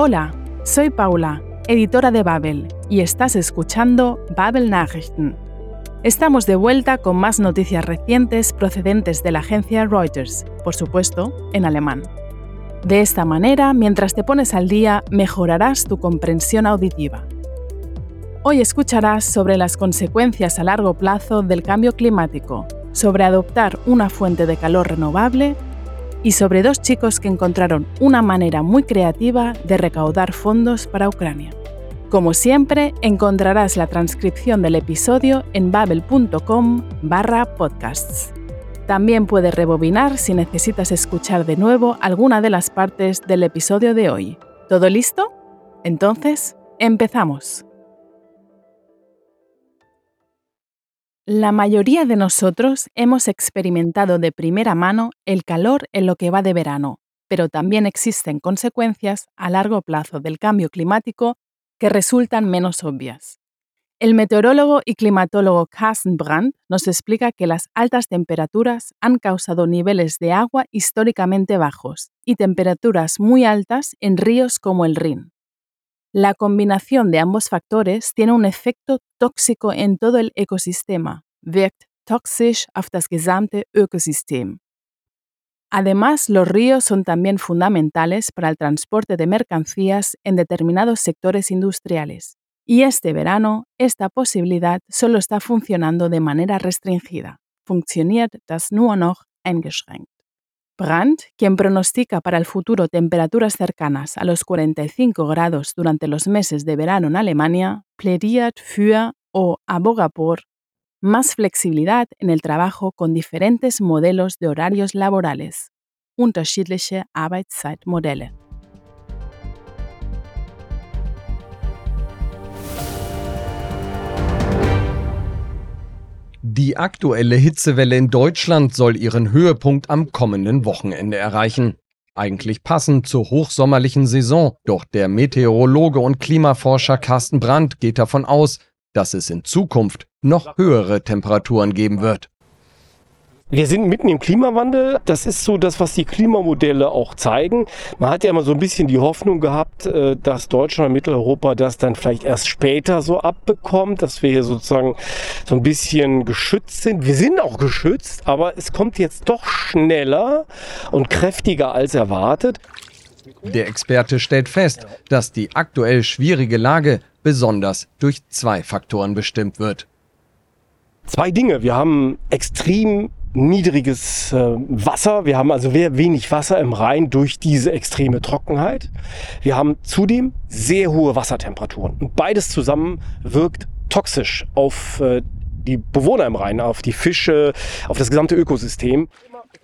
Hola, soy Paula, editora de Babel, y estás escuchando Babel Nachrichten. Estamos de vuelta con más noticias recientes procedentes de la agencia Reuters, por supuesto, en alemán. De esta manera, mientras te pones al día, mejorarás tu comprensión auditiva. Hoy escucharás sobre las consecuencias a largo plazo del cambio climático, sobre adoptar una fuente de calor renovable y sobre dos chicos que encontraron una manera muy creativa de recaudar fondos para Ucrania. Como siempre, encontrarás la transcripción del episodio en babel.com barra podcasts. También puedes rebobinar si necesitas escuchar de nuevo alguna de las partes del episodio de hoy. ¿Todo listo? Entonces, empezamos. La mayoría de nosotros hemos experimentado de primera mano el calor en lo que va de verano, pero también existen consecuencias a largo plazo del cambio climático que resultan menos obvias. El meteorólogo y climatólogo Carsten Brandt nos explica que las altas temperaturas han causado niveles de agua históricamente bajos y temperaturas muy altas en ríos como el Rin. La combinación de ambos factores tiene un efecto tóxico en todo el ecosistema, wirkt toxisch auf das gesamte Ökosystem. Además, los ríos son también fundamentales para el transporte de mercancías en determinados sectores industriales. Y este verano, esta posibilidad solo está funcionando de manera restringida. Funktioniert das nur noch eingeschränkt. Brandt, quien pronostica para el futuro temperaturas cercanas a los 45 grados durante los meses de verano en Alemania, plädiert für o aboga por más flexibilidad en el trabajo con diferentes modelos de horarios laborales, unterschiedliche Arbeitszeitmodelle. Die aktuelle Hitzewelle in Deutschland soll ihren Höhepunkt am kommenden Wochenende erreichen. Eigentlich passend zur hochsommerlichen Saison, doch der Meteorologe und Klimaforscher Carsten Brandt geht davon aus, dass es in Zukunft noch höhere Temperaturen geben wird. Wir sind mitten im Klimawandel. Das ist so das, was die Klimamodelle auch zeigen. Man hat ja immer so ein bisschen die Hoffnung gehabt, äh, dass Deutschland und Mitteleuropa das dann vielleicht erst später so abbekommt, dass wir hier sozusagen so ein bisschen geschützt sind. Wir sind auch geschützt, aber es kommt jetzt doch schneller und kräftiger als erwartet. Der Experte stellt fest, dass die aktuell schwierige Lage besonders durch zwei Faktoren bestimmt wird. Zwei Dinge. Wir haben extrem niedriges äh, Wasser. Wir haben also wenig Wasser im Rhein durch diese extreme Trockenheit. Wir haben zudem sehr hohe Wassertemperaturen. Und beides zusammen wirkt toxisch auf äh, die Bewohner im Rhein, auf die Fische, auf das gesamte Ökosystem.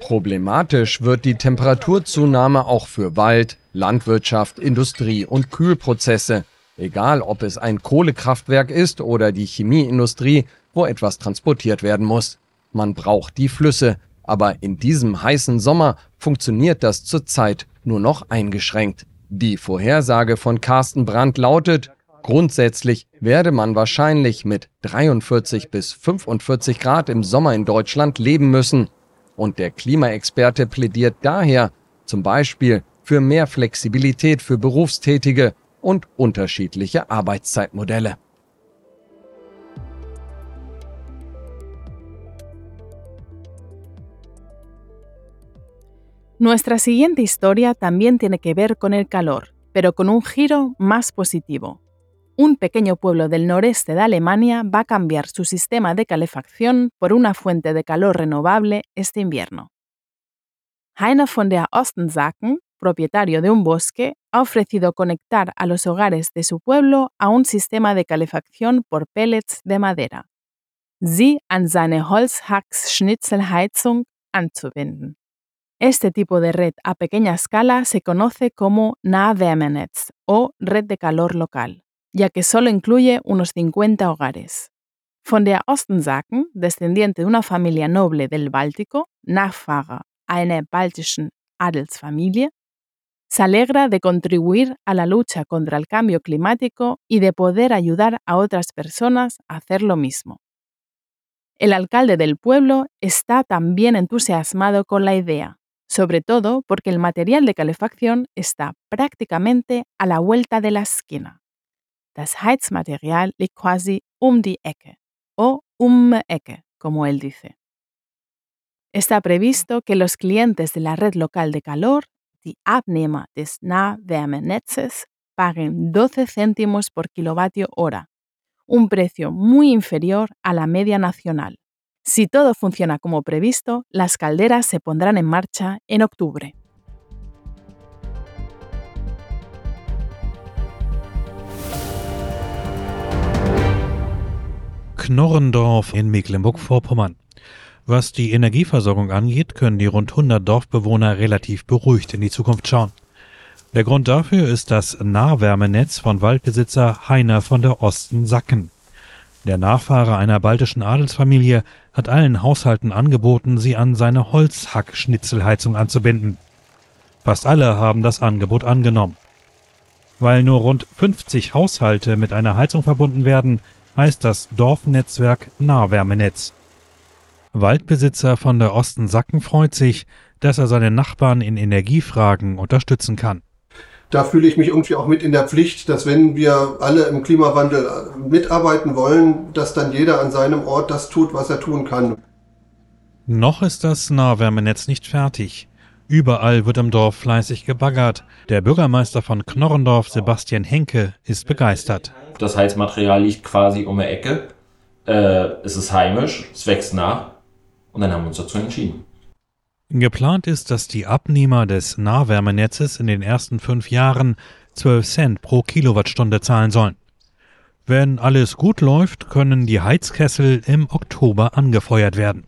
Problematisch wird die Temperaturzunahme auch für Wald, Landwirtschaft, Industrie und Kühlprozesse. Egal, ob es ein Kohlekraftwerk ist oder die Chemieindustrie, wo etwas transportiert werden muss. Man braucht die Flüsse, aber in diesem heißen Sommer funktioniert das zurzeit nur noch eingeschränkt. Die Vorhersage von Carsten Brandt lautet, grundsätzlich werde man wahrscheinlich mit 43 bis 45 Grad im Sommer in Deutschland leben müssen. Und der Klimaexperte plädiert daher zum Beispiel für mehr Flexibilität für Berufstätige und unterschiedliche Arbeitszeitmodelle. Nuestra siguiente historia también tiene que ver con el calor, pero con un giro más positivo. Un pequeño pueblo del noreste de Alemania va a cambiar su sistema de calefacción por una fuente de calor renovable este invierno. Heiner von der Ostensaken, propietario de un bosque, ha ofrecido conectar a los hogares de su pueblo a un sistema de calefacción por pellets de madera. Sie an seine Holzhacks-Schnitzelheizung anzuwenden. Este tipo de red a pequeña escala se conoce como Nahwärmenetz o red de calor local, ya que solo incluye unos 50 hogares. Von der Ostensaken, descendiente de una familia noble del Báltico, Nachfahrer einer baltischen Adelsfamilie, se alegra de contribuir a la lucha contra el cambio climático y de poder ayudar a otras personas a hacer lo mismo. El alcalde del pueblo está también entusiasmado con la idea sobre todo porque el material de calefacción está prácticamente a la vuelta de la esquina. Das Heizmaterial liegt quasi um die Ecke o um Ecke, como él dice. Está previsto que los clientes de la red local de calor, die Abnehmer des Nahwärmenetzes, paguen 12 céntimos por kilovatio hora, un precio muy inferior a la media nacional. Si todo funciona como previsto, las calderas se pondrán en marcha en octubre. Knorrendorf in Mecklenburg-Vorpommern. Was die Energieversorgung angeht, können die rund 100 Dorfbewohner relativ beruhigt in die Zukunft schauen. Der Grund dafür ist das Nahwärmenetz von Waldbesitzer Heiner von der Osten Sacken. Der Nachfahre einer baltischen Adelsfamilie hat allen Haushalten angeboten, sie an seine Holzhackschnitzelheizung anzubinden. Fast alle haben das Angebot angenommen. Weil nur rund 50 Haushalte mit einer Heizung verbunden werden, heißt das Dorfnetzwerk Nahwärmenetz. Waldbesitzer von der Osten Sacken freut sich, dass er seine Nachbarn in Energiefragen unterstützen kann. Da fühle ich mich irgendwie auch mit in der Pflicht, dass wenn wir alle im Klimawandel mitarbeiten wollen, dass dann jeder an seinem Ort das tut, was er tun kann. Noch ist das Nahwärmenetz nicht fertig. Überall wird im Dorf fleißig gebaggert. Der Bürgermeister von Knorrendorf, Sebastian Henke, ist begeistert. Das Heizmaterial liegt quasi um die Ecke. Äh, es ist heimisch, es wächst nach. Und dann haben wir uns dazu entschieden. Geplant ist, dass die Abnehmer des Nahwärmenetzes in den ersten fünf Jahren 12 Cent pro Kilowattstunde zahlen sollen. Wenn alles gut läuft, können die Heizkessel im Oktober angefeuert werden.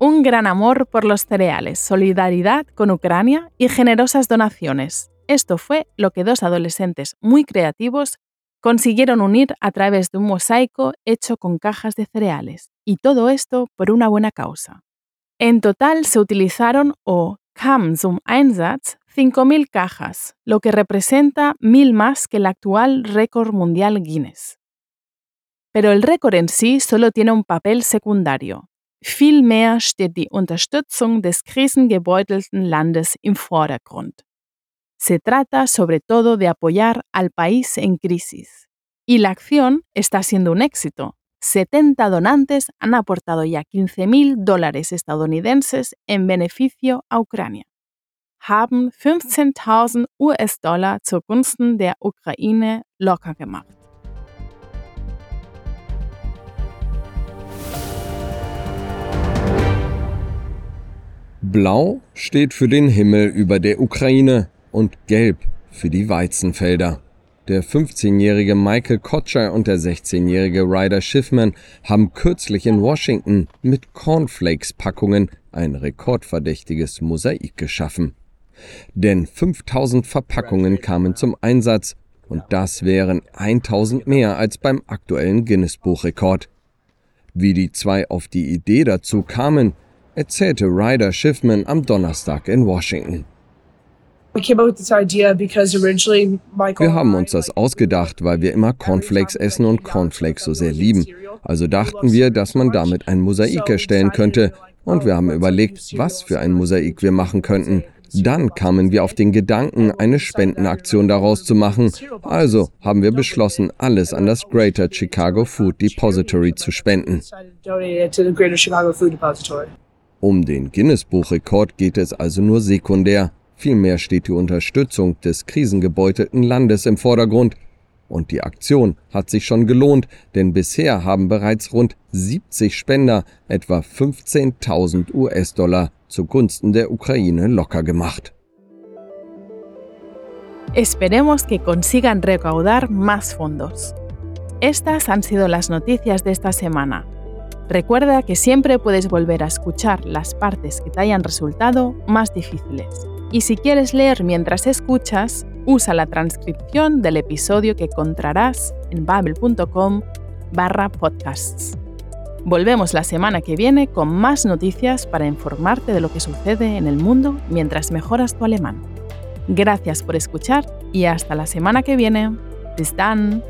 Un gran amor por los cereales, solidaridad con Ucrania y generosas donaciones. Esto fue lo que dos adolescentes muy creativos consiguieron unir a través de un mosaico hecho con cajas de cereales, y todo esto por una buena causa. En total se utilizaron o kam zum Einsatz 5.000 cajas, lo que representa mil más que el actual récord mundial Guinness. Pero el récord en sí solo tiene un papel secundario. Vielmehr steht die Unterstützung des krisengebeutelten Landes im Vordergrund. Se trata sobre todo de apoyar al país en crisis. Y la acción está siendo un éxito. 70 donantes han aportado ya 15.000 dólares estadounidenses en beneficio a Ucrania. Haben 15.000 US-Dollar zugunsten der Ukraine locker gemacht. Blau steht für den Himmel über der Ukraine und Gelb für die Weizenfelder. Der 15-jährige Michael Kotscher und der 16-jährige Ryder Schiffman haben kürzlich in Washington mit Cornflakes-Packungen ein rekordverdächtiges Mosaik geschaffen. Denn 5000 Verpackungen kamen zum Einsatz und das wären 1000 mehr als beim aktuellen Guinness-Buchrekord. Wie die zwei auf die Idee dazu kamen, erzählte Ryder Schiffman am Donnerstag in Washington. Wir haben uns das ausgedacht, weil wir immer Cornflakes essen und Cornflakes so sehr lieben. Also dachten wir, dass man damit ein Mosaik erstellen könnte. Und wir haben überlegt, was für ein Mosaik wir machen könnten. Dann kamen wir auf den Gedanken, eine Spendenaktion daraus zu machen. Also haben wir beschlossen, alles an das Greater Chicago Food Depository zu spenden. Um den Guinness-Buchrekord geht es also nur sekundär. Vielmehr steht die Unterstützung des krisengebeutelten Landes im Vordergrund. Und die Aktion hat sich schon gelohnt, denn bisher haben bereits rund 70 Spender etwa 15.000 US-Dollar zugunsten der Ukraine locker gemacht. Esperemos que consigan recaudar más fondos. Estas han sido las noticias de esta semana. Recuerda que siempre puedes volver a escuchar las partes que te hayan resultado más difíciles. Y si quieres leer mientras escuchas, usa la transcripción del episodio que encontrarás en babel.com barra podcasts. Volvemos la semana que viene con más noticias para informarte de lo que sucede en el mundo mientras mejoras tu alemán. Gracias por escuchar y hasta la semana que viene. Bis dann!